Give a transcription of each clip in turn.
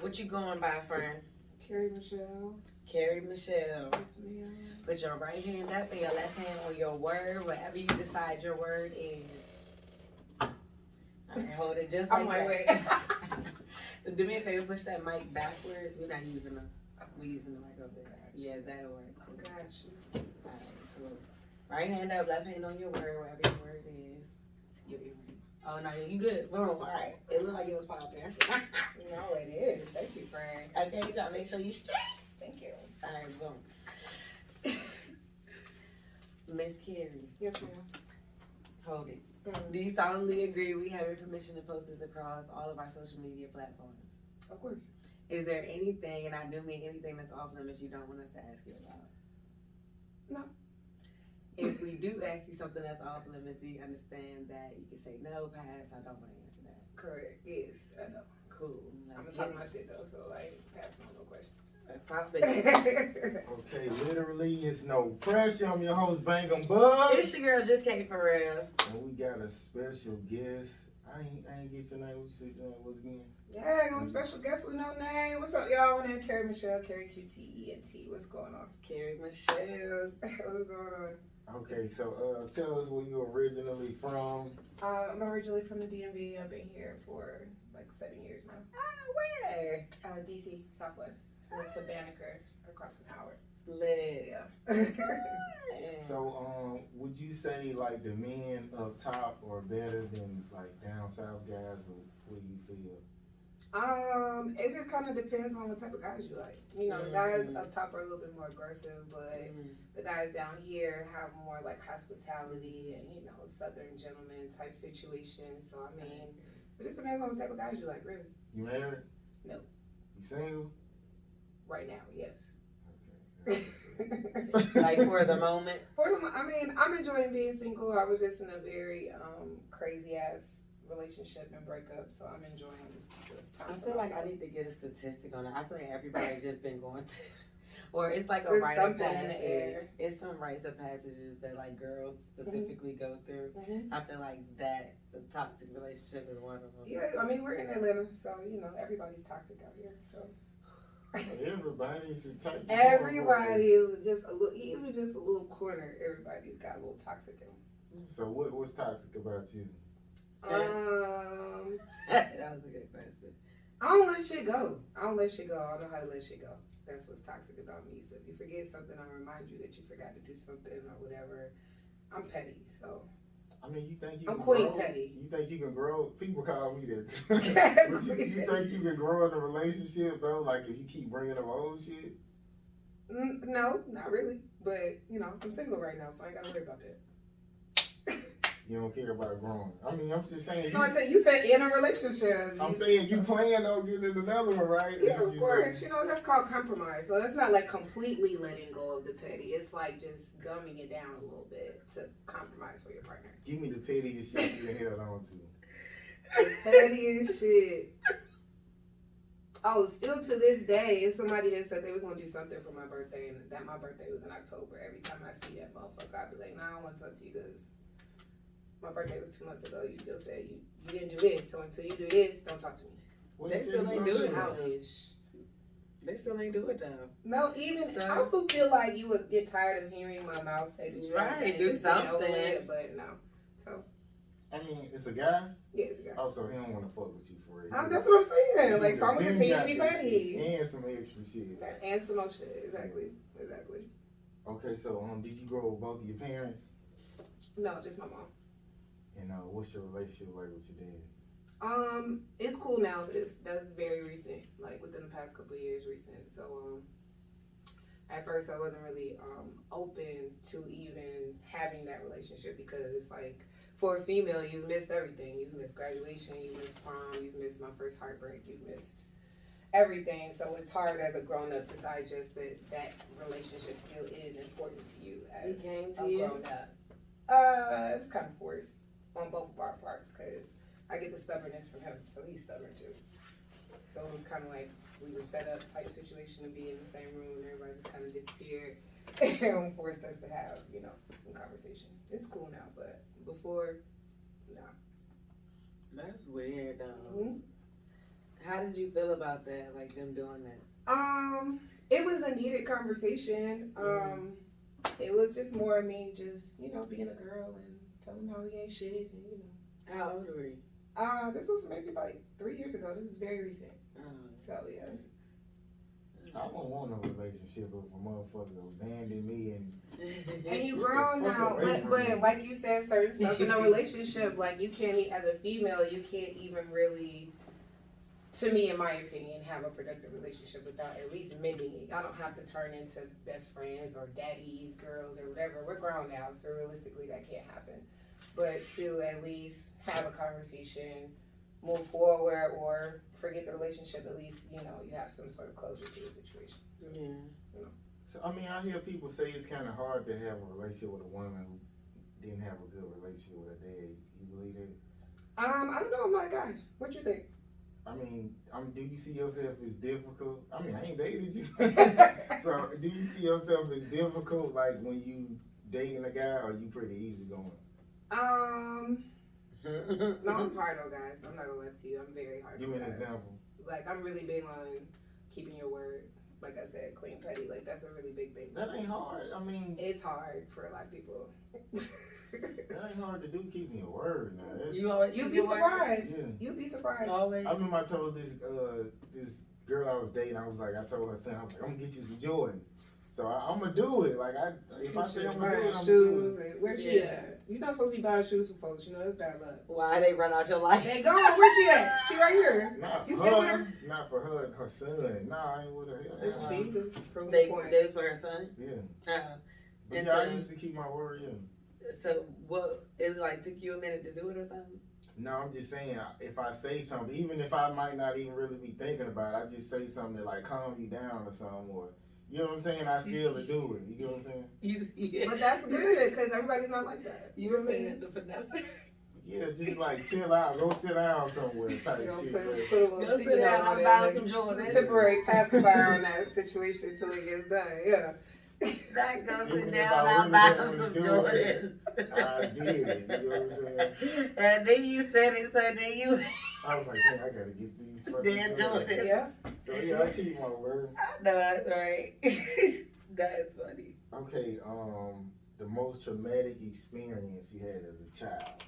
What you going by, friend? Carrie Michelle. Carrie Michelle. Yes, ma'am. Put your right hand up and your left hand on your word, whatever you decide your word is. All right, hold it just like I'm like, wait. that. Do me a favor, push that mic backwards. We're not using the, we using the mic over there. Yeah, that'll work. Oh, Got you. All right, cool. Right hand up, left hand on your word, whatever your word is. Your. Oh no, you good. Boom. All right. It looked like it was popping. No, it is. Thank you, friend. okay, to make sure you straight. Thank you. All right, boom. Miss Carrie, Yes, ma'am. hold it. Mm, Do you solemnly agree we have your permission to post this across all of our social media platforms? Of course. Is there anything, and I do mean anything that's off limits, you don't want us to ask you about? No. If we do ask you something that's off limits, do you understand that you can say no, pass, I don't want to answer that? Correct. Yes, I know. Cool. I'm gonna Let's talk get my shit though, so like, pass on no questions. Let's pop. Okay, literally, it's no pressure. I'm your host, Bang 'em Bug. It's your girl, just came for real. And we got a special guest. I ain't, I ain't get your name. What you say your name was again? yeah, no special guest with no name. What's up, y'all? My name Carrie Michelle, Carrie Q T E N T. What's going on? Carrie Michelle. What's going on? Okay, so uh, tell us where you originally from. Uh, I'm originally from the DMV. I've been here for like seven years now. Ah, where? Uh, DC, Southwest. Went to Banneker, across from Howard. Lit. Yeah. So, um, would you say like the men up top are better than like down south guys, or what do you feel? Um, it just kind of depends on what type of guys you like. You know, the guys up top are a little bit more aggressive, but Mm. the guys down here have more like hospitality and you know southern gentleman type situation. So I mean, it just depends on what type of guys you like, really. You married? No. You single? Right now, yes. Okay. Like for the moment. For the, I mean, I'm enjoying being single. I was just in a very um, crazy ass relationship and breakup, so I'm enjoying this, this time. I feel like I need to get a statistic on it. I feel like everybody just been going through, or it's like a There's rite of something in passage. the air. It's some rites of passages that like girls specifically go through. Mhm. I feel like that the toxic relationship is one of them. Yeah, I mean we're in Atlanta, so you know everybody's toxic out here. So Everybody's a type. everybody is just a little, even just a little corner. Everybody's got a little toxic in them. So what what's toxic about you? Um, that was a good question. I don't let shit go. I don't let shit go. I don't know how to let shit go. That's what's toxic about me. So if you forget something, I remind you that you forgot to do something or whatever. I'm petty, so I mean, you think you I'm can Queen grow? Petty. You think you can grow? People call me that. But you, you think you can grow in a relationship though? Like if you keep bringing up old shit. Mm, no, not really. But you know, I'm single right now, so I ain't gotta worry about that. You don't care about growing. I mean, I'm just saying. You, No, I said you said in a relationship. I'm saying you plan on getting another one, right? Yeah, of course. saying. You know, that's called compromise. So that's not like completely letting go of the petty. It's like just dumbing it down a little bit to compromise for your partner. Give me the pettiest shit you held on to. The pettiest shit. Oh, still to this day, it's somebody that said they was gonna do something for my birthday, and that my birthday was in October. Every time I see that motherfucker, I'd be like, Nah, I don't want to talk to you because my birthday was two months ago. You still said you you didn't do this, so until you do this, don't talk to me. What They still ain't you doing gonna it. Childish. They still ain't do it though. No, even So- I would feel like you would get tired of hearing my mouth say this. Right, right, do just get it over something. but no. So I mean, it's a guy. yeah, it's a guy. Also, he don't want to fuck with you for it. Um, that's what I'm saying. Like, so I'm gonna continue to be that petty. shit And some extra shit. And some more shit. Exactly. Exactly. Okay, so um, did you grow with both of your parents? No, just my mom. And uh, what's your relationship like with your dad? Um, it's cool now, but it's that's very recent. Like within the past couple of years, recent. So um, at first I wasn't really um open to even having that relationship because it's like for a female, you've missed everything. You've missed graduation. You've missed prom. You've missed my first heartbreak. You've missed everything. So it's hard as a grown up to digest that that relationship still is important to you as came to a you? grown up. Uh, it was kind of forced on both of our parts because I get the stubbornness from him, so he's stubborn too. So it was kind of like we were set up type situation to be in the same room, and everybody just kind of disappeared and forced us to have, you know, a conversation. It's cool now, but before, nah. That's weird though. Mhm. How did you feel about that? Like them doing that? Um, it was a needed conversation. Um, it was just more of me just, you know, being a girl and telling him how he ain't shit and, you know. How old were you? Uh, this was maybe like three years ago. This is very recent. Oh. So yeah. I don't want no relationship with a motherfucker abandon me and And you Get the grown now, but but me. like you said, certain stuff in a relationship, like you can't as a female, you can't even really, to me, in my opinion, have a productive relationship without at least mending it. Y'all don't have to turn into best friends or daddies, girls, or whatever. We're grown now, so realistically, that can't happen. But to at least have a conversation, move forward, or forget the relationship, at least you know you have some sort of closure to the situation. Yeah. So I mean, I hear people say it's kind of hard to have a relationship with a woman who didn't have a good relationship with her dad. You believe that? Um, I don't know. I'm not a guy. What do you think? I mean, um, do you see yourself as difficult? I mean, I ain't dated you. so, do you see yourself as difficult, like when you dating a guy, or you pretty easy going? Um, no, I'm hard on guys. I'm not gonna lie to you. I'm very hard Give on me an guys. example. Like I'm really big on keeping your word. Like I said, Queen Petty. Like that's a really big thing. That ain't hard. I mean, It's hard for a lot of people. that ain't hard to do. Keep me a word now. That's, You always You'd be surprised. Yeah. You'd be surprised. Always. I remember I told this uh this girl I was dating, I was like, I told her son, I was like, I'm gonna get you some Jordans. So I, I'm gonna do it. Like I, if I say I'm gonna do buying it, I'm shoes. gonna do it. And where's she Yeah. at? You're not supposed to be buying shoes for folks. You know that's bad luck. Why they run out your life? Hey, go on. Where's she at? She right here. Not You still her, with her? Not for her, her son. Nah, I ain't with her. Hell, nah. See, this proves They the point. they was for her son. Yeah. Uh, But And yeah, I used to keep my word, yeah. So what? It like took you a minute to do it or something? No, I'm just saying, if I say something, even if I might not even really be thinking about it, I just say something to like calm you down or something, or you know what I'm saying. I still do it. You know what I'm saying? Yeah. But that's good because everybody's not like that. you were saying the finesse. Yeah, just like chill out, go sit down somewhere, type You know, shit. put, put a little Go sit down. on I'm buying some Jordans. temporary pacifier on that situation until it gets done. Yeah. That goes Even sit if down. I I'll really buy didn't him some wanna do Jordans. I did. You know what I'm saying? And then you said it, so then you. I was like, man, I gotta get these fucking Damn Jordans. Jordans. Yeah. So yeah, I keep my word. I know that's right. that is funny. Okay, um, the most traumatic experience you had as a child.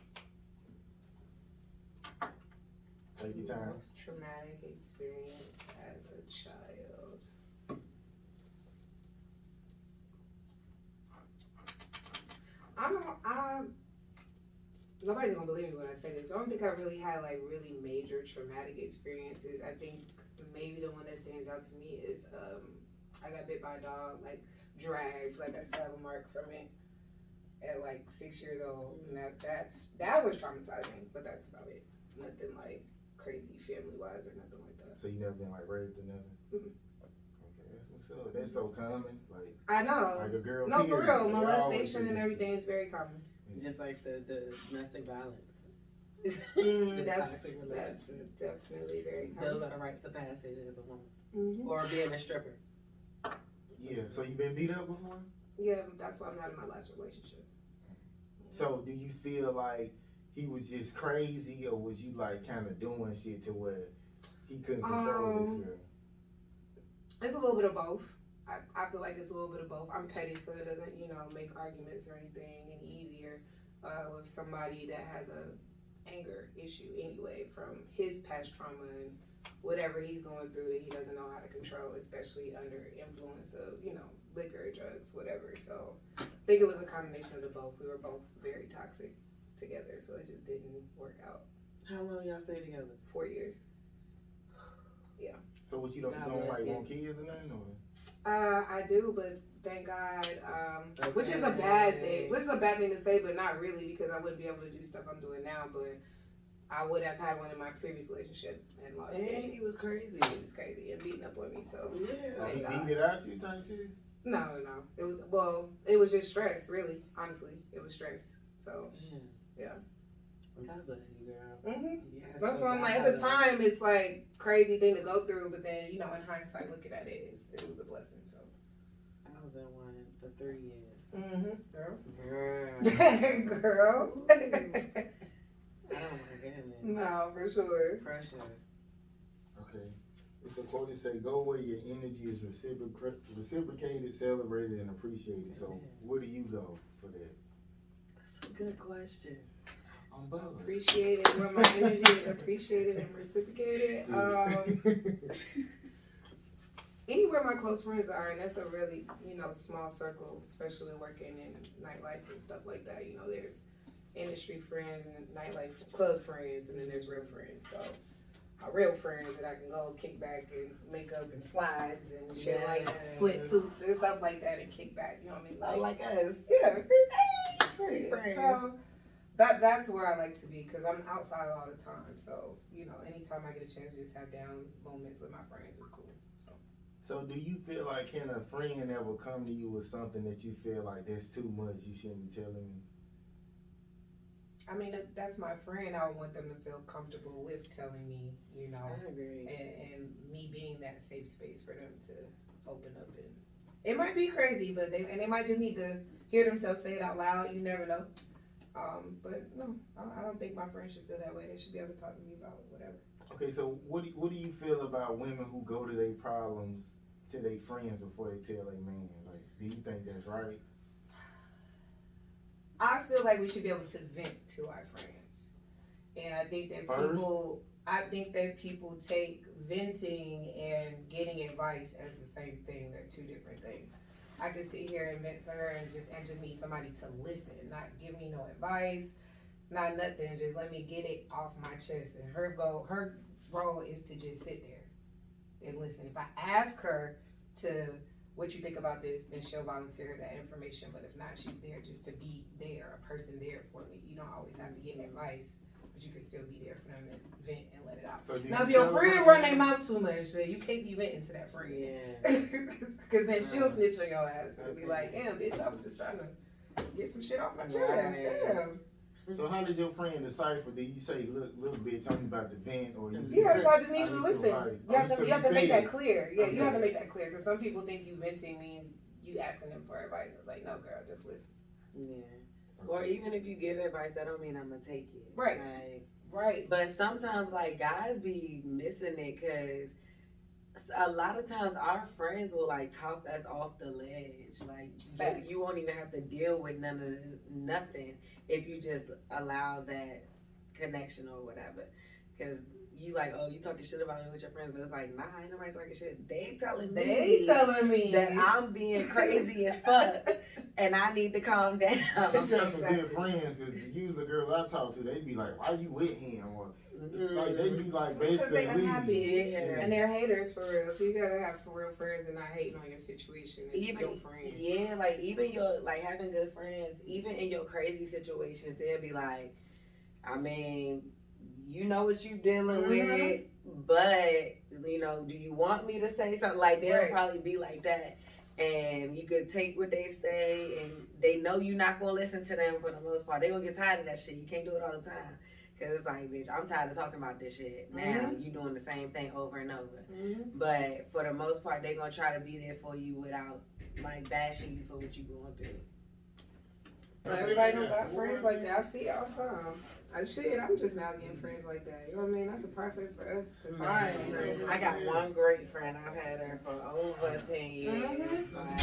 Take your time. Most traumatic experience as a child. I don't. I. Nobody's gonna believe me when I say this, but I don't think I really had like really major traumatic experiences. I think maybe the one that stands out to me is um, I got bit by a dog, like dragged, like I still have a mark from it at like six years old, and that that's that was traumatizing. But that's about it. Nothing like crazy family wise or nothing like that. So you never been like raped or nothing? Mm-mm. Okay, that's what's up. That's so common. Like, I know. like a girl. No, for real. Molestation and everything is very common. Just like the, the domestic violence. The that's that's definitely very Those common. are the rites of passage as a woman. hmm Or being a stripper. Yeah. So you've been beat up before? Yeah, that's why I'm not in my last relationship. So do you feel like he was just crazy, or was you like kind of doing shit to where he couldn't control Um, himself? It's a little bit of both. I, I feel like it's a little bit of both. I'm petty, so it doesn't, you know, make arguments or anything any easier uh, with somebody that has a anger issue anyway from his past trauma and whatever he's going through that he doesn't know how to control, especially under influence of, you know, liquor, drugs, whatever. So I think it was a combination of the both. We were both very toxic together, so it just didn't work out. How long y'all stay together? Four years. So what you don't, God you don't bless like you. want kids or nothing? Or? Uh, I do, but thank God, um, which is a bad thing. Which is a bad thing to say, but not really because I wouldn't be able to do stuff I'm doing now. But I would have had one in my previous relationship and lost And it. he was crazy. It was crazy and beating up on me. So Oh, Yeah. he Thank God. beat it out you type shit? no, no, no. It was well, it was just stress. Really, honestly, it was stress. So Yeah. Yeah. God bless you, girl. hmm Yes, that's so why I'm like at the time it's like crazy thing to go through, but then you know in hindsight looking at it, it's, it was a blessing. So. I was in one for three years. Mm-hmm. Girl. Girl. Girl. Ooh. Oh my goodness. no, for sure. Pressure. Okay. It's a quote that say, "Go where your energy is reciproc- reciprocated, celebrated, and appreciated." So, where do you go for that? That's a good question. I'm buzzed. Appreciated where my energy is appreciated and reciprocated. Um, anywhere my close friends are, and that's a really, you know, small circle, especially working in nightlife and stuff like that. You know, there's industry friends and nightlife club friends, and then there's real friends. So, my real friends that I can go kick back and make up and slides and shit like Yes. sweatsuits and stuff like that and kick back. You know what I mean? I like us. yeah, Free friends. so that that's where I like to be because I'm outside all the time. So you know, anytime I get a chance to just have down moments with my friends is cool. So So, do you feel like can a friend ever come to you with something that you feel like that's too much? You shouldn't be telling me. I mean, if that's my friend. I would want them to feel comfortable with telling me, you know, I agree. and, and me being that safe space for them to open up and. It might be crazy, but they and they might just need to hear themselves say it out loud. You never know. Um, but no, I, I don't think my friends should feel that way. They should be able to talk to me about whatever. Okay, so what do what do you feel about women who go to their problems to their friends before they tell a man? Like, do you think that's right? I feel like we should be able to vent to our friends. And I think that First? people I think that people take venting and getting advice as the same thing. They're two different things. I could sit here and vent to her and just and just need somebody to listen, not give me no advice, not nothing. Just let me get it off my chest. And her goal, her role is to just sit there and listen. If I ask her to what you think about this, then she'll volunteer that information. But if not, she's there just to be there, a person there for me. You don't always have to get advice, but you can still be there for them to vent and let it out. So Now, you if your friend her- run their mouth too much, then you can't be venting to that friend. Yeah. Because then she'll uh-huh. snitch on your ass and be like, damn, bitch, I was just trying to get some shit off my chest. Right. Damn. So how does your friend decipher? Do you say, "Look, little bitch, I'm about to vent," or you? Yeah, so I just need you to listen. somebody- You have to, you have to make that clear. Yeah, you have to make that clear because some people think you venting means you asking them for advice. It's like, no, girl, just listen. Yeah. Or even if you give advice, that don't mean I'm gonna take it. Right. Like, Right. but sometimes, like guys be missing it because a lot of times our friends will like talk us off the ledge. Like you, Facts. you won't even have to deal with none of the, nothing if you just allow that connection or whatever. Because you like, oh, you talking shit about me with your friends, but it's like, nah, ain't nobody talking shit. They telling me they telling me that I'm being crazy as fuck and I need to calm down. You got some Exactly. good friends. Cause usually the girls I talk to, they'd be like, "Why you with him?" Or mm-hmm. like they'd be like It's 'cause they basically unhappy. leaving. Yeah. and they're haters for real. So you gotta have for real friends and not hating on your situation. It's Even- your friend. Yeah, like even your like having good friends, even in your crazy situations, they'll be like, I mean, you know what you're dealing with, Mhm. but you know, do you want me to say something? Like they'll Right. probably be like that. And you could take what they say, and they know you're not gonna listen to them for the most part. They gonna get tired of that shit. You can't do it all the time, cause it's like, bitch, I'm tired of talking about this shit. Now you doing the same thing over and over. Mhm. But for the most part, they're gonna try to be there for you without like bashing you for what you going through. But everybody don't got friends like that. I see it all the time. I shit, I'm just now getting friends like that. You know what I mean? That's a process for us to find friends. I got one great friend. I've had her for over ten years. Mhm. Like,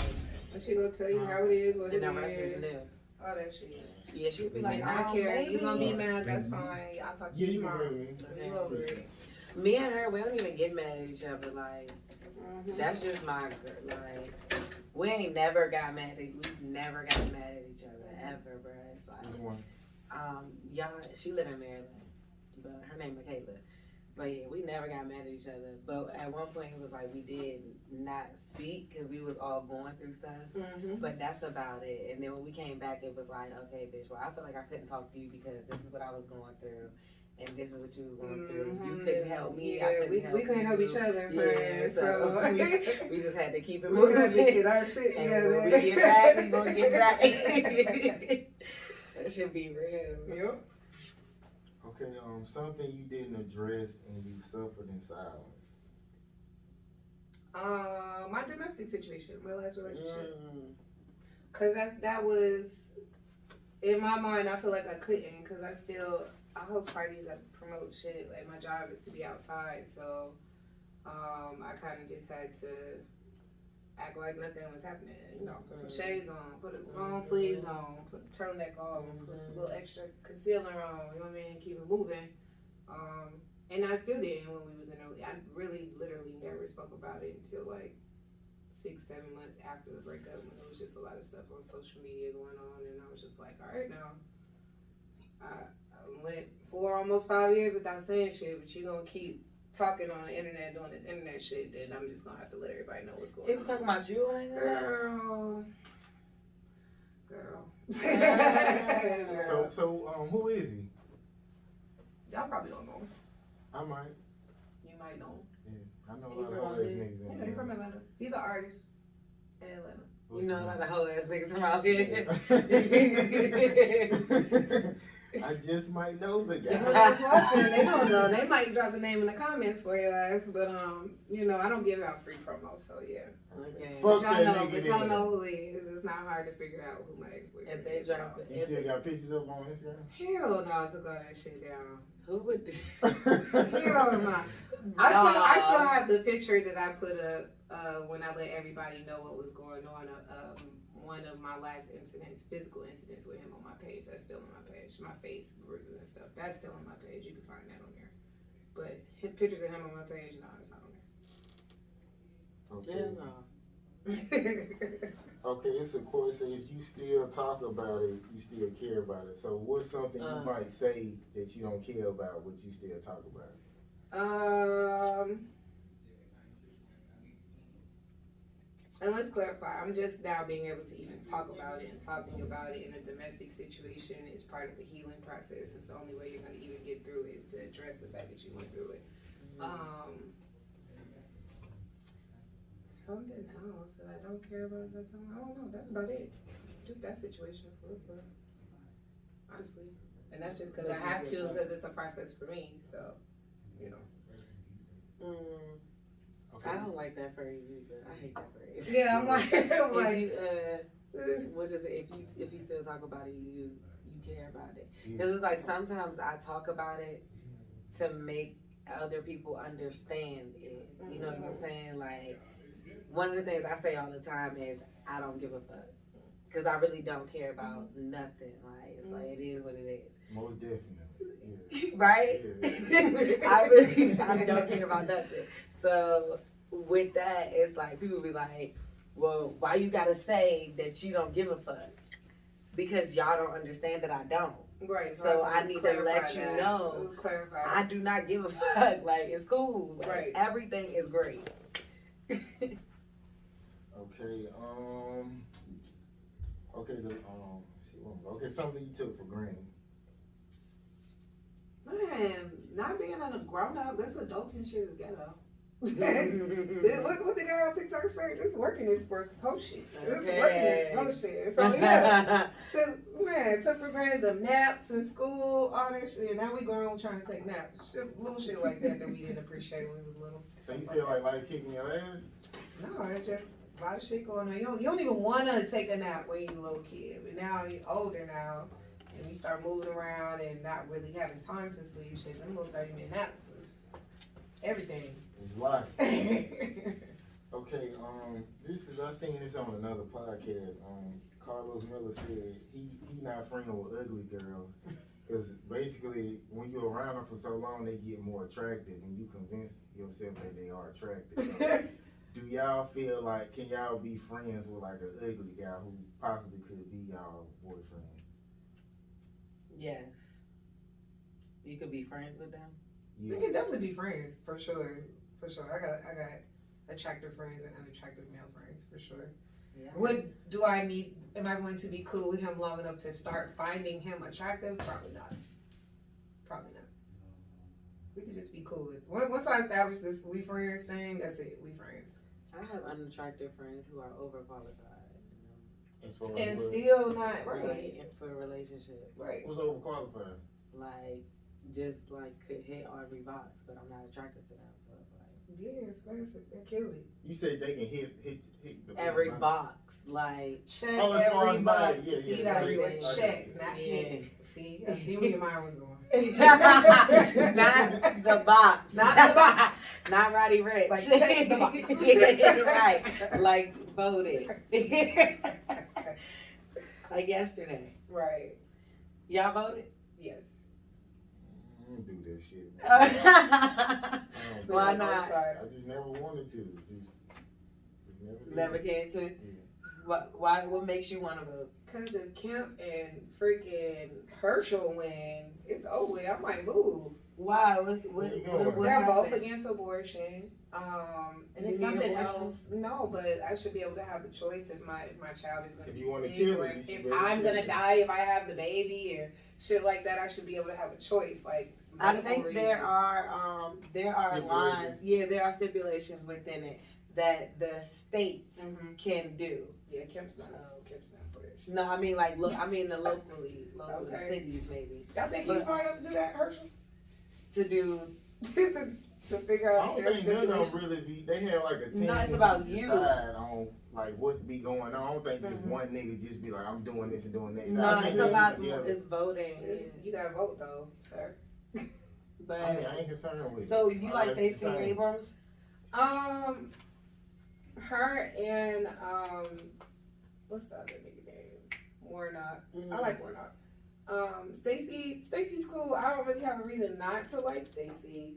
And she gonna tell you how it is, what it and the rest is is, new. all that shit. Yeah, she'd be like, Like, I "Oh, don't care. maybe." You gonna be mad? That's fine. I'll talk to Yeah, you you can tomorrow. bring me. You over it. Me and her, we don't even get mad at each other. Like, Mhm. that's just my girl. Like, we ain't never got mad at. We never got mad at each other ever, bro. It's like. Um, y'all, she live in Maryland, but her name Michaela. But yeah, we never got mad at each other. But at one point, it was like we did not speak because we was all going through stuff. Mhm. But that's about it. And then when we came back, it was like, okay, bitch. Well, I feel like I couldn't talk to you because this is what I was going through, and this is what you was going through. You Mhm. couldn't help me. Yeah, I couldn't we, help we couldn't help each other, Yeah, so so we, we just had to keep it we moving. had to get our shit together. we get back, we gonna get back. that should be real. Yep. Okay, um, something you didn't address and you suffered in silence. Uh, my domestic situation, my last relationship, Mm. cause that's that was in my mind. I feel like I couldn't, cause I still I host parties, I promote shit. Like my job is to be outside, so um, I kind of just had to act like nothing was happening. You know, put some shades on, put long sleeves on, put the turtleneck on, put some little extra concealer on. You know what I mean? Keep it moving. Um, and I still didn't when we was in early. I really, literally never spoke about it until like six, seven months after the breakup when there was just a lot of stuff on social media going on, and I was just like, all right now. I, I went four, almost five years without saying shit, but you gonna keep talking on the internet, doing this internet shit, then I'm just gonna have to let everybody know what's going on. He on. was talking about you on internet. Girl. Girl. So, so um, who is he? Y'all probably don't know. him. I might. You might know. him. Yeah, I know a He lot of from old ass niggas in Yeah, he's from Atlanta. He's an artist in Atlanta. You know a lot of hoe ass niggas from out here. I just might know the guy. People guy. that's watching, they don't know. They might drop the name in the comments for your ass, but um, you know, I don't give out free promos, so yeah. Okay. Fuck But y'all that know, nigga but y'all then. know who he is. It's not hard to figure out who my ex boyfriend If they is. drop y'all. it. You still got pictures up on Instagram? Hell no, I took all that shit down. Who would do? Hell no. I still, I still have the picture that I put up uh, when I let everybody know what was going on. Uh, um, one of my last incidents, physical incidents with him on my page. That's still on my page. My face bruises and stuff. That's still on my page. You can find that on there. But his pictures of him on my page, no, it's not Okay. Yeah, no. on there. Okay, it's a quote. if "You still talk about it. You still care about it." So, what's something Uh. you might say that you don't care about, but you still talk about it? um. And let's clarify, I'm just now being able to even talk about it and talking about it in a domestic situation is part of the healing process. It's the only way you're gonna even get through it is to address the fact that you went through it. Um, something else that I don't care about. That's all, I don't know. That's about it. Just that situation for real, for real. honestly. And that's just because I have to because it's a process for me. So, you know. Mm, Okay. I don't like that phrase either. I hate that phrase. Yeah, I'm like, I'm like, you, uh, eh. what is it? If you if you still talk about it, you you care about it. Because it's like sometimes I talk about it to make other people understand it. You know what I'm saying? Like one of the things I say all the time is I don't give a fuck. Cause I really don't care about nothing. Like it's like it is what it is. Most definitely. right? Yeah. I really I don't care about nothing. So with that, it's like people be like, "Well, why you gotta say that you don't give a fuck?" Because y'all don't understand that I don't. right. So have I need to clarify let you that. know. Clarify. I do not give a fuck. Like it's cool. Like, Right. Everything is great. Okay. Um. Okay. The um. shit, what was- Okay. Something you took for granted. Man, not being on a grown up, this adulting shit is ghetto. This- what, what the guy on TikTok say? This working is for supposed shit. This working is Okay. supposed shit. So yeah, took man took for granted the naps in school, all that shit. Now we grown trying to take naps, shit, little shit like that that we didn't appreciate when we was little. So you feel like life kicking your ass? No, it's just a lot of shit going on. You don't, you don't even want to take a nap when you're a little kid, but now you're older now, and you start moving around and not really having time to sleep. Shit, them little thirty minute naps is everything. It's life. Okay, um, this is I seen this on another podcast. Um, Carlos Miller said he he not friends with ugly girls because basically when you're around them for so long, they get more attractive, and you convince yourself that they are attractive. So, do y'all feel like can y'all be friends with like an ugly guy who possibly could be y'all boyfriend? yes. You could be friends with them. We can definitely be friends for sure, for sure. I got I got attractive friends and unattractive male friends for sure. Yeah. Would do I need? Am I going to be cool with him long enough to start finding him attractive? Probably not. Probably not. We could just be cool with. Once once I establish this we friends thing, that's it. We friends. I have unattractive friends who are overqualified. As far And still not You know, right. like, for relationships. Right. what's overqualified? Like just like could hit every box, but I'm not attracted to them. So it's like Yes, that's it. That kills it. You said they can hit hit hit the every box, like Check Oh, every box. body, yeah, see, yeah, you gotta do a box. check, not Yeah. hit. See, I see where your mind was going. not not the box. Not the box. Not Roddy Ricch. Like, check the box. right. Like voted. like yesterday. Right. Y'all voted? Yes. I don't do that shit. Why don't do I just never wanted to. Just, just never. Did. Never came to. Yeah. What? Why? What makes you want to vote? Cause if Kemp and freaking Herschel win, it's over. with. I might move. Why? What's what? Where you what, going? what They're both against abortion. Um, and You it's need something abortion? else. No, but I should be able to have the choice if my if my child is gonna be you sick or it, you if, if be able to I'm gonna die if I have the baby and shit like that. I should be able to have a choice. Like I think there reasons. are um there are Stipulations. lines. Yeah, there are stipulations within it that the states Mhm. can do. Yeah, Kemp's not. No, Kemp's not for that shit. No, I mean like look. I mean the locally, locally Okay. cities maybe Y'all think But- he's smart enough to do that, Herschel? to do. to to figure out. I out don't their think none of them stipulations. really be. They have like a team. No, it's about you. Decide on like what be going on. I don't think just Mhm. one nigga just be like, I'm doing this and doing that. No, it's think they about get together. it's voting. It's- You gotta vote though, sir. But I mean, I ain't concerned with it. so you like Stacey. Abrams? Um, her and um, what's the other nigga name? Warnock. Mm-hmm. I like Warnock. Um, Stacy. Stacy's cool. I don't really have a reason not to like Stacy.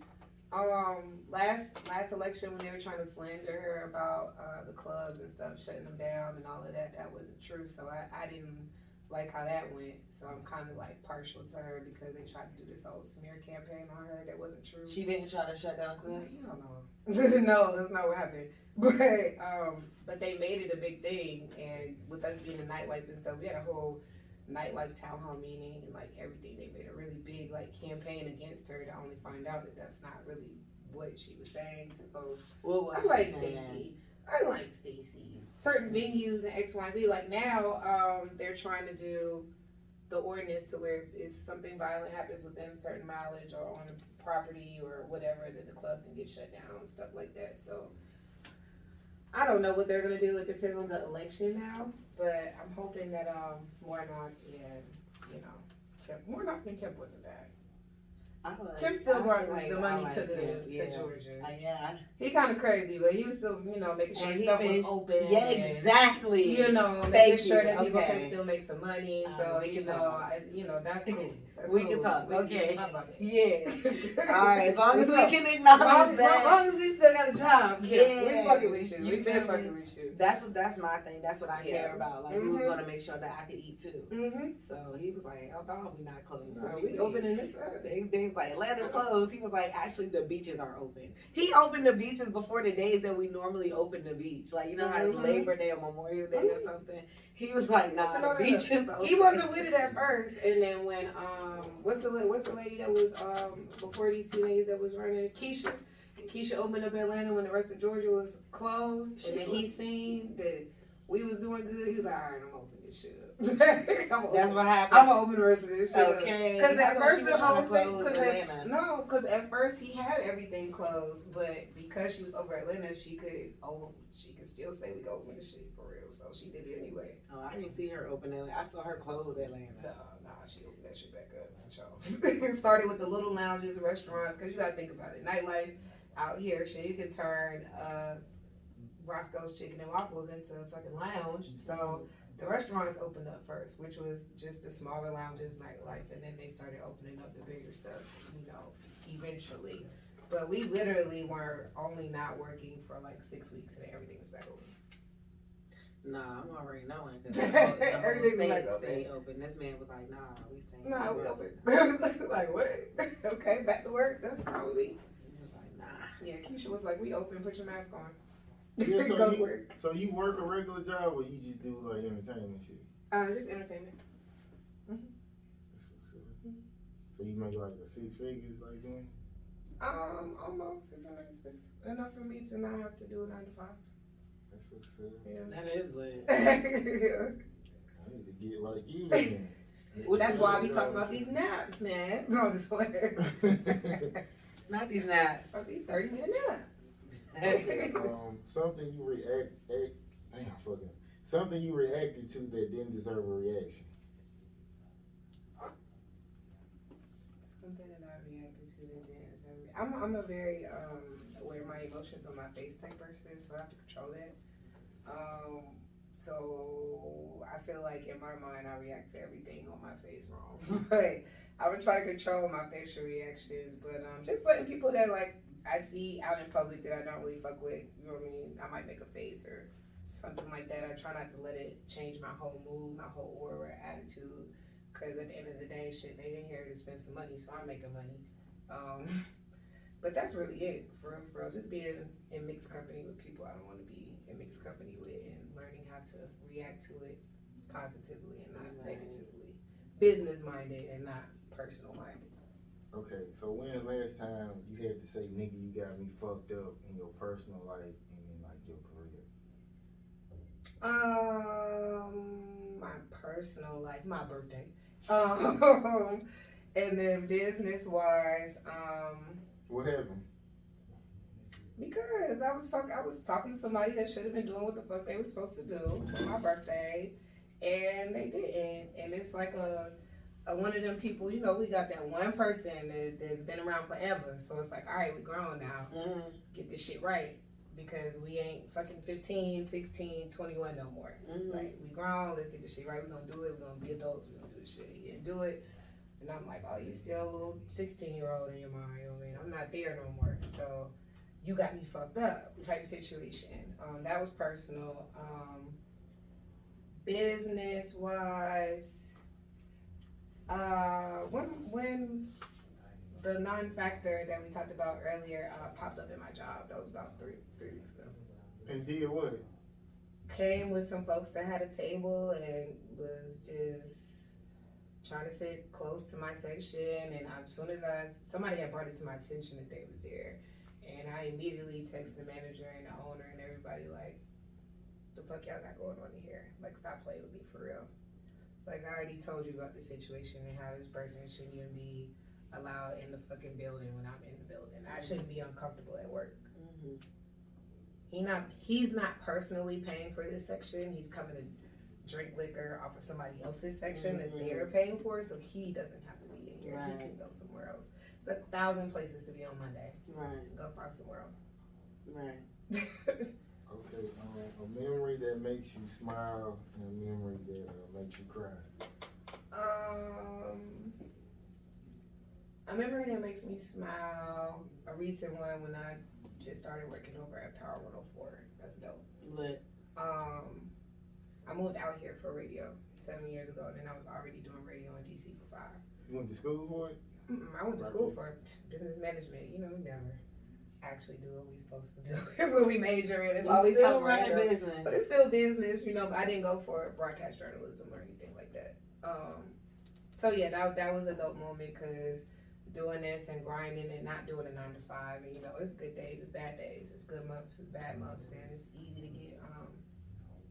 Um, last last election when they were trying to slander her about uh, the clubs and stuff, shutting them down and all of that, that wasn't true. So I, I didn't like how that went. So I'm kind of like partial to her because they tried to do this whole smear campaign on her that wasn't true. She didn't try to shut down clubs. You don't know. no, that's not what happened. But um, but they made it a big thing, and with us being in nightlife and stuff, we had a whole nightlife town hall meeting and like everything. They made a really big like campaign against her to only find out that that's not really what she was saying. So What was I she like saying? I like Stacy. Certain venues and X, Y, Z. Like now, um, they're trying to do the ordinance to where if something violent happens within a certain mileage or on a property or whatever, that the club can get shut down and stuff like that. So I don't know what they're gonna do. It depends on the election now. But I'm hoping that um Warnock and you know Kemp Warnock and Kemp wasn't bad. Like, Kemp still brought the, like the money like to the yeah. to Georgia. Uh, yeah, He kind of crazy, but he was still, you know, making sure stuff was open. yeah, and, exactly. You know, Thank making sure you. that people Okay. can still make some money. Uh, So you know. I, you know, that's cool. That's We cool. can talk, We okay. talk about that. Yeah. All right, as long as we can acknowledge long, as, long as we still got a job, yeah, we fucking with you. You We been fucking with you. That's what that's my thing. That's what I Yeah. care about. Like who's Mhm. gonna make sure that I can eat too. Mm-hmm. So he was like, "Oh no, we not closed. So We we opening this up. They, they was like Atlanta's closed. He was like, actually, the beaches are open. He opened the beaches before the days that we normally open the beach. Like you know how it's Mhm. Labor Day or Memorial Day or Mhm. something. He was like, nah, the that beach is open. He wasn't with it at first, and then when um, what's the la- what's the lady that was um before these two ladies that was running Keisha. And Keisha opened up Atlanta when the rest of Georgia was closed, and then he seen that we was doing good. He was like, all right, I'm gonna open this shit up. That's what what I'm happened. gonna open the rest of this shit. Okay. Because at first the whole trying to state, close because no, because at first he had everything closed, but because she was over Atlanta, she could oh she could still say we go open the shit for real, so she did it anyway. Oh, I didn't see her open Atlanta. I saw her close Atlanta. No, nah, she opened that shit back up. It started with the little lounges and restaurants, because you gotta think about it. Nightlife out here, shit, you can turn uh, Roscoe's Chicken and Waffles into a fucking lounge. So the restaurants opened up first, which was just the smaller lounges, nightlife, and then they started opening up the bigger stuff, you know, eventually. But we literally were only not working for like six weeks, and everything was back open. Nah, I'm already knowing because the whole, the whole Everything's like open. stayed open. This man was like, nah, we staying. No, we open. open. like what? okay, back to work. That's probably. He was like, nah. Yeah, Keisha was like, "We open. Put your mask on. Yeah, so Go you- work. So you work a regular job or you just do like entertainment shit? Uh, just entertainment. That's what's up. So you make like a six figures like doing? Um, almost. It's, enough- it's enough for me to not have to do a nine to five. That's what's up. Yeah. That is lit. I need to get like you then. That's why we talk about these naps, man. No, just playing. Not these naps. About these thirty minute naps. Um, something you react, act, damn, fucking, something you reacted to that didn't deserve a reaction. Something that I reacted to the dance. I'm I'm a very um aware of my emotions on my face type person, so I have to control that. Um, so I feel like in my mind I react to everything on my face wrong, but I would try to control my facial reactions. But um, just letting people that like I see out in public that I don't really fuck with, you know what I mean? I might make a face or something like that. I try not to let it change my whole mood, my whole aura, attitude. Cause at the end of the day, shit, they didn't here to spend some money, so I'm making money. Um, but that's really it, for real, for real. Just being in mixed company with people I don't want to be in mixed company with, and learning how to react to it positively and not Right. negatively. Business minded and not personal minded. Okay, so when last time you had to say, nigga, you got me fucked up in your personal life and in like your career? Um, my personal life, my birthday. Um, and then business wise, um, What happened? because I was talking, I was talking to somebody that should have been doing what the fuck they were supposed to do for my birthday, and they didn't. And it's like a, a one of them people, you know, we got that one person that, that's been around forever. So it's like, all right, we grown now. Mm-hmm. Get this shit right. Because we ain't fucking 15, 16, 21 no more. Mm-hmm. Like, we grown, let's get this shit right. We're gonna do it. We're gonna be adults. We're gonna do this shit. Didn't do it. And I'm like, oh, you still a little 16 year old in your mind. You know what I mean? I'm not there no more. So, you got me fucked up type situation. Um, that was personal. Um, business wise, uh, when, when the non factor that we talked about earlier uh, popped up in my job, that was about three, three weeks ago. And did what? came with some folks that had a table and was just trying to sit close to my section and as soon as I somebody had brought it to my attention that they was there. And I immediately texted the manager and the owner and everybody like the fuck y'all got going on in here? Like stop playing with me for real like I already told you about the situation and how this person shouldn't even be allowed in the fucking building when I'm in the building I shouldn't be uncomfortable at work Mm-hmm. he not he's not personally paying for this section. He's coming to drink liquor off of somebody else's section that Mhm. they're paying for, so he doesn't have to be in here. Right. He can go somewhere else. It's a thousand places to be on Monday. Right. Go find somewhere else. Right. Okay, um, a memory that makes you smile and a memory that uh, makes you cry. um, a memory that makes me smile. A recent one when I just started working over at Power 104. That's dope. Lit. Um, I moved out here for radio seven years ago, and then I was already doing radio in DC for five. You went to school for it? Mm-mm, I went to school for business management. You know, never actually do what we're supposed to do. what we major in. It's always still running random. business. But it's still business, you know. But I didn't go for broadcast journalism or anything like that. Um, so yeah, that that was a dope moment because doing this and grinding and not doing a nine to five, and you know, it's good days, it's bad days, it's good months, it's bad months, and it's easy to get um,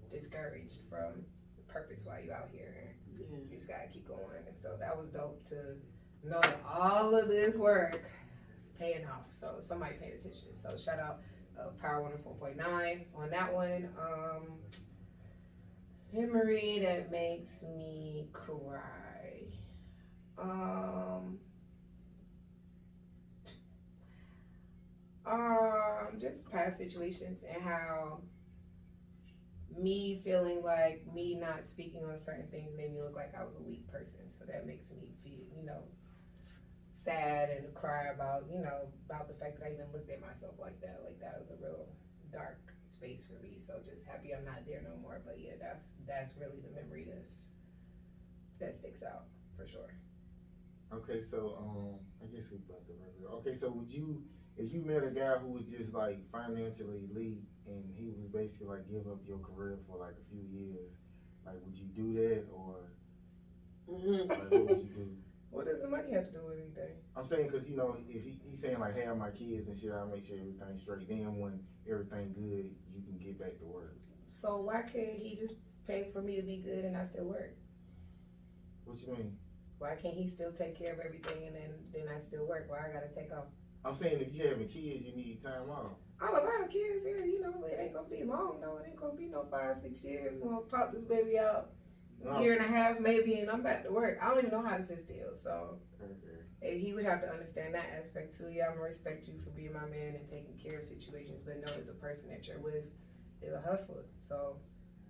discouraged from the purpose while you out here. Yeah. You just gotta keep going, and so that was dope to know that all of this work paying off. So somebody paid attention. So shout out uh, Power One Four Point Nine on that one. Um, memory that makes me cry. Um, um, just past situations and how me feeling like me not speaking on certain things made me look like I was a weak person. So that makes me feel, you know, sad and cry about, you know, about the fact that I even looked at myself like that. Like that was a real dark space for me. So just happy I'm not there no more. But yeah, that's that's really the memory that's that sticks out for sure. Okay, so um, I guess we about the regular. Okay, so would you, if you met a guy who was just like financially elite and he was basically like give up your career for like a few years, like would you do that or Mm-hmm. like what would you do? What does the money have to do with anything? I'm saying because you know if he, he's saying like have my kids and shit, I'll make sure everything's straight. Then when everything good, you can get back to work. So why can't he just pay for me to be good and I still work? What you mean? Why can't he still take care of everything and then then I still work? Why I gotta take off? I'm saying if you having kids, you need time off. Oh, if I have kids here, you know, it ain't gonna be long though. It ain't gonna be no five, six years. We're gonna pop this baby out No. year and a half maybe and I'm back to work. I don't even know how to sit still. So Okay. And he would have to understand that aspect too. Yeah, I'm gonna respect you for being my man and taking care of situations, but know that the person that you're with is a hustler. So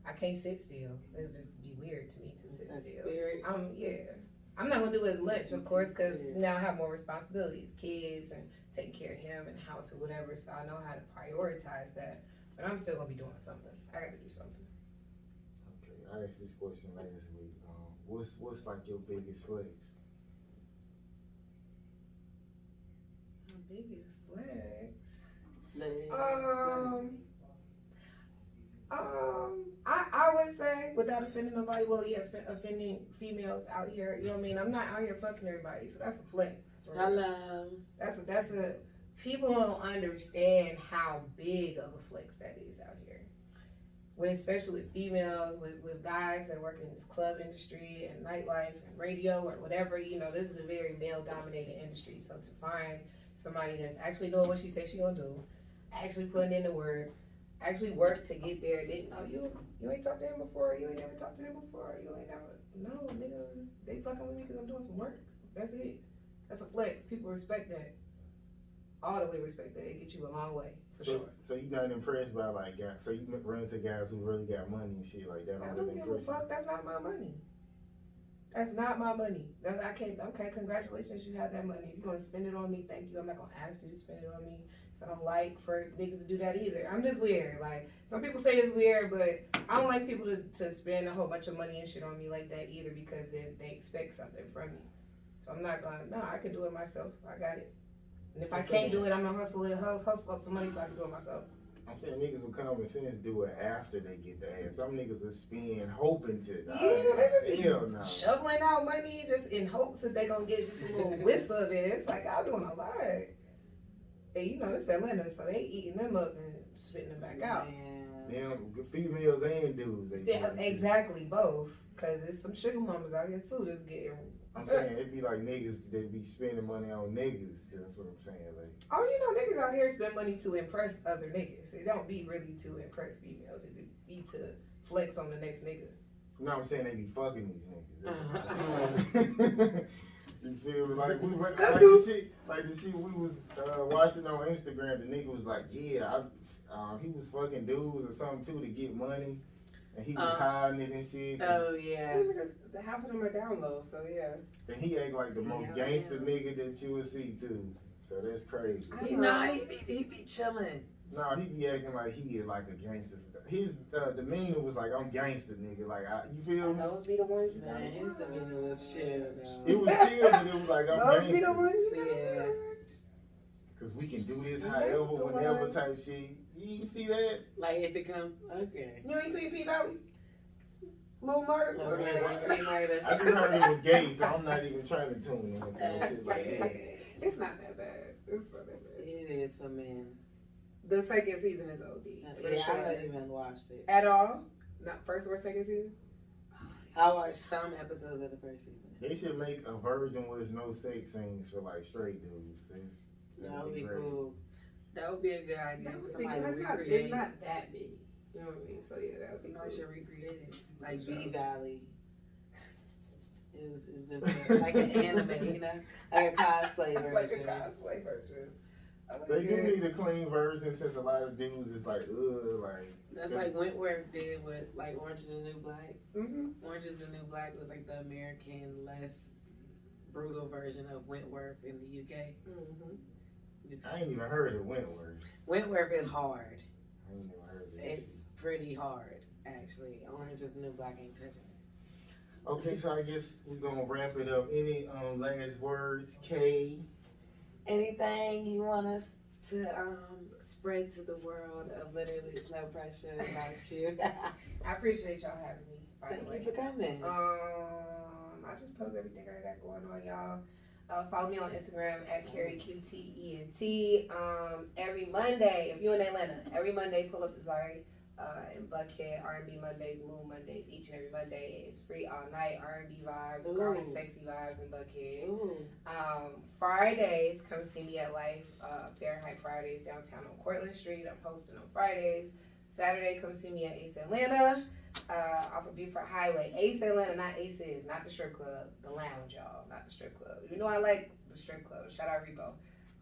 I can't sit still. It's just be weird to me to sit That's still. weird. Um, yeah. I'm not gonna do as much, of course, because now I have more responsibilities, kids, and taking care of him and house or whatever. So I know how to prioritize that. But I'm still gonna be doing something. I gotta do something. Okay, I asked this question last week. Um, what's what's like your biggest flex? My biggest flex. Legs. Um, um, I, I would say without offending nobody, well, yeah, f- offending females out here. You know what I mean? I'm not out here fucking everybody, so that's a flex. for real. Hello. That's a, that's a people don't understand how big of a flex that is out here. With especially with females, with, with guys that work in this club industry and nightlife and radio or whatever, you know, this is a very male dominated industry. So to find somebody that's actually doing what she says she gonna do, actually putting in the work, actually work to get there. They know you you ain't talked to him before, you ain't never talked to him before, you ain't never no nigga, they fucking with me because I'm doing some work. That's it. That's a flex. People respect that all the way respect that. It gets you a long way so, sure. So you not impressed by like guys? So you run into guys who really got money and shit like that? I don't give a fuck. That's not my money. That's not my money. That, I can't. Okay, congratulations, you have that money. If you're gonna spend it on me, thank you. I'm not gonna ask you to spend it on me. So I don't like for niggas to do that either. I'm just weird. Like some people say it's weird, but I don't like people to, to spend a whole bunch of money and shit on me like that either because then they expect something from me. So I'm not gonna. No, I can do it myself. I got it. And if I can't do it, I'm gonna hustle it, hustle, hustle up some money so I can do it myself. I'm saying niggas with common sense do it after they get the ass. Some niggas are spend hoping to. dog. Yeah, they just be no. shoveling out money just in hopes that they gonna get just a little whiff of it. It's like y'all doing a lot. And you know, it's Atlanta, so they eating them up and spitting them back out. Man. Them females and dudes. They Yeah, do that shit. exactly, both. Cause there's some sugar mamas out here too that's getting. I'm saying it'd be like niggas that be spending money on niggas. That's what I'm saying. Like, Oh, you know, niggas out here spend money to impress other niggas. It don't be really to impress females. It be to flex on the next nigga. no, I'm saying they be fucking these niggas. That's what I'm saying. you feel me? Like we went, like too. the shit, like the shit we was uh, watching on Instagram. The nigga was like, yeah, I, um, he was fucking dudes or something too to get money, and he was Um, hiding it and shit. Oh yeah. Yeah, because the half of them are down low, so yeah. And he act like the most Yeah, gangster yeah. nigga that you would see too. So that's crazy. I You know, he be he be chilling. No, he be acting like he is like a gangster. His uh, demeanor was like I'm gangster nigga. Like I, you feel me? Those be the ones you Man, his demeanor was watch. chill. It was chill, but it was like I'm Those be the gangster. ones you gotta Yeah. Cause we can do this That's however, the whenever ones. type shit. You see that? Like if it come okay. You ain't seen P Valley? Lil Murda? Okay, once I just heard it was gay, so I'm not even trying to tune into that shit like that. It's not that bad. It's not that bad. It is for men. The second season is OD. For Yeah, I haven't even watched it. At all? Not first or second season? I watched some episodes of the first season. They should make a version where there's no sex scenes for like straight dudes. That's, That would be great. cool. That would be a good idea for somebody because to it's not, recreate. it's not that big. You know what I mean? So yeah, that would be Somebody cool. should recreate it, like Sure. B Valley. It's, it's just a, like an anime, you know, like a cosplay version. like a cosplay version. I like They do it. need a clean version since a lot of dudes is like, ugh, like. That's like Wentworth did with like Orange is the New Black. Mhm. Orange is the New Black was like the American, less brutal version of Wentworth in the UK. Mhm. I ain't even heard of Wentworth. Wentworth is hard. I ain't even heard of this. It's pretty hard, actually. Orange is the New Black ain't touching it. Okay, so I guess we're gonna wrap it up. Any um last words, Kay? Anything you want us to um, spread to the world of literally it's no pressure about you? I appreciate y'all having me. By Thank the way. you for coming. Um, I just post everything I got going on, y'all. Uh, follow me on Instagram at Carrie QTENT. Um, every Monday, if you're in Atlanta, every Monday pull up to Zari. Uh, in Buckhead, R&B Mondays, Moon Mondays, each and every Monday. It's free all night, R&B vibes, grown and sexy vibes in Buckhead. Um, Fridays, come see me at Life uh, Fahrenheit Fridays downtown on Courtland Street. I'm hosting on Fridays. Saturday, come see me at Ace Atlanta, uh, off of Buford Highway. Ace Atlanta, not Aces, not the strip club, the lounge, y'all, not the strip club. You know I like the strip club. Shout out Repo.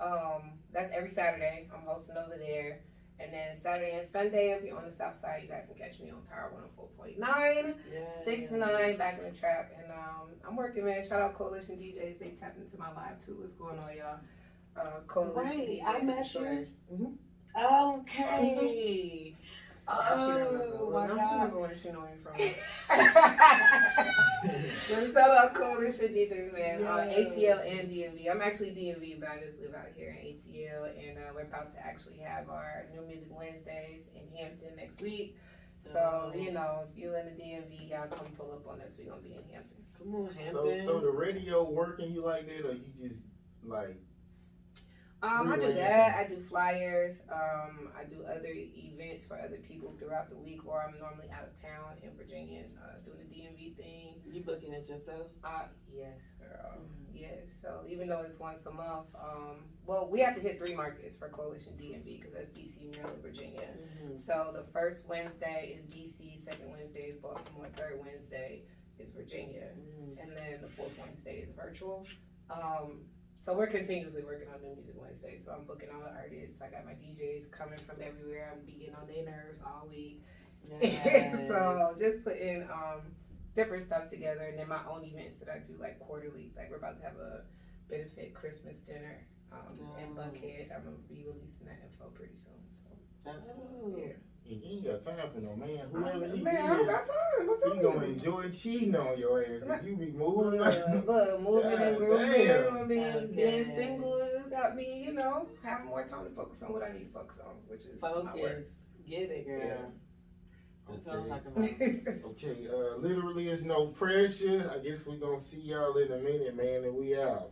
Um, that's every Saturday. I'm hosting over there. And then Saturday and Sunday, if you're on the south side, you guys can catch me on Power 104.9. yeah, Six to nine back in the trap, and um, I'm working, man. Shout out Coalition DJs. They tapped into my live too. What's going on, y'all? Uh, Coalition Right, DJs. I for met sure. you. Okay. Now she remember. Oh Well, my now god. I remember where she know me from. Let shout out Coalition DJs, man. Uh, ATL and DMV. I'm actually DMV, but I just live out here in ATL, and uh, we're about to actually have our New Music Wednesdays in Hampton next week. So Oh. you know, if you're in the DMV, y'all come pull up on us. We're gonna be in Hampton. Come on, So, Hampton. so the radio working you like that, or you just like Um, I do that. I do flyers. Um, I do other events for other people throughout the week, or I'm normally out of town in Virginia uh, doing the DMV thing. you booking it yourself? Uh, yes, girl. Mm-hmm. Yes. So even though it's once a month, um, well, we have to hit three markets for Coalition DMV because that's DC, Maryland, Virginia. Mm-hmm. So the first Wednesday is DC, second Wednesday is Baltimore, third Wednesday is Virginia Mm-hmm. and then the fourth Wednesday is virtual. Um, so we're continuously working on New Music Wednesday. So I'm booking all the artists. I got my DJs coming from everywhere. I'm be getting on their nerves all week. so just putting um, different stuff together, and then my own events that I do like quarterly. Like we're about to have a benefit Christmas dinner um, in Oh. Buckhead. I'm gonna be releasing that info pretty soon. So Oh. yeah, you ain't got time for no man. Whoever he man, I don't got time. I'm he telling gonna you. enjoy cheating on your ass. Cause you be moving. Look, look, moving and God grooving. damn. I mean, Okay. being single has got me, you know, having more time to focus on what I need to focus on, which is my work. Focus. Get it, girl. Yeah. That's what I'm Okay. talking about. Okay, uh, literally, it's no pressure. I guess we gonna see y'all in a minute, man, and we out.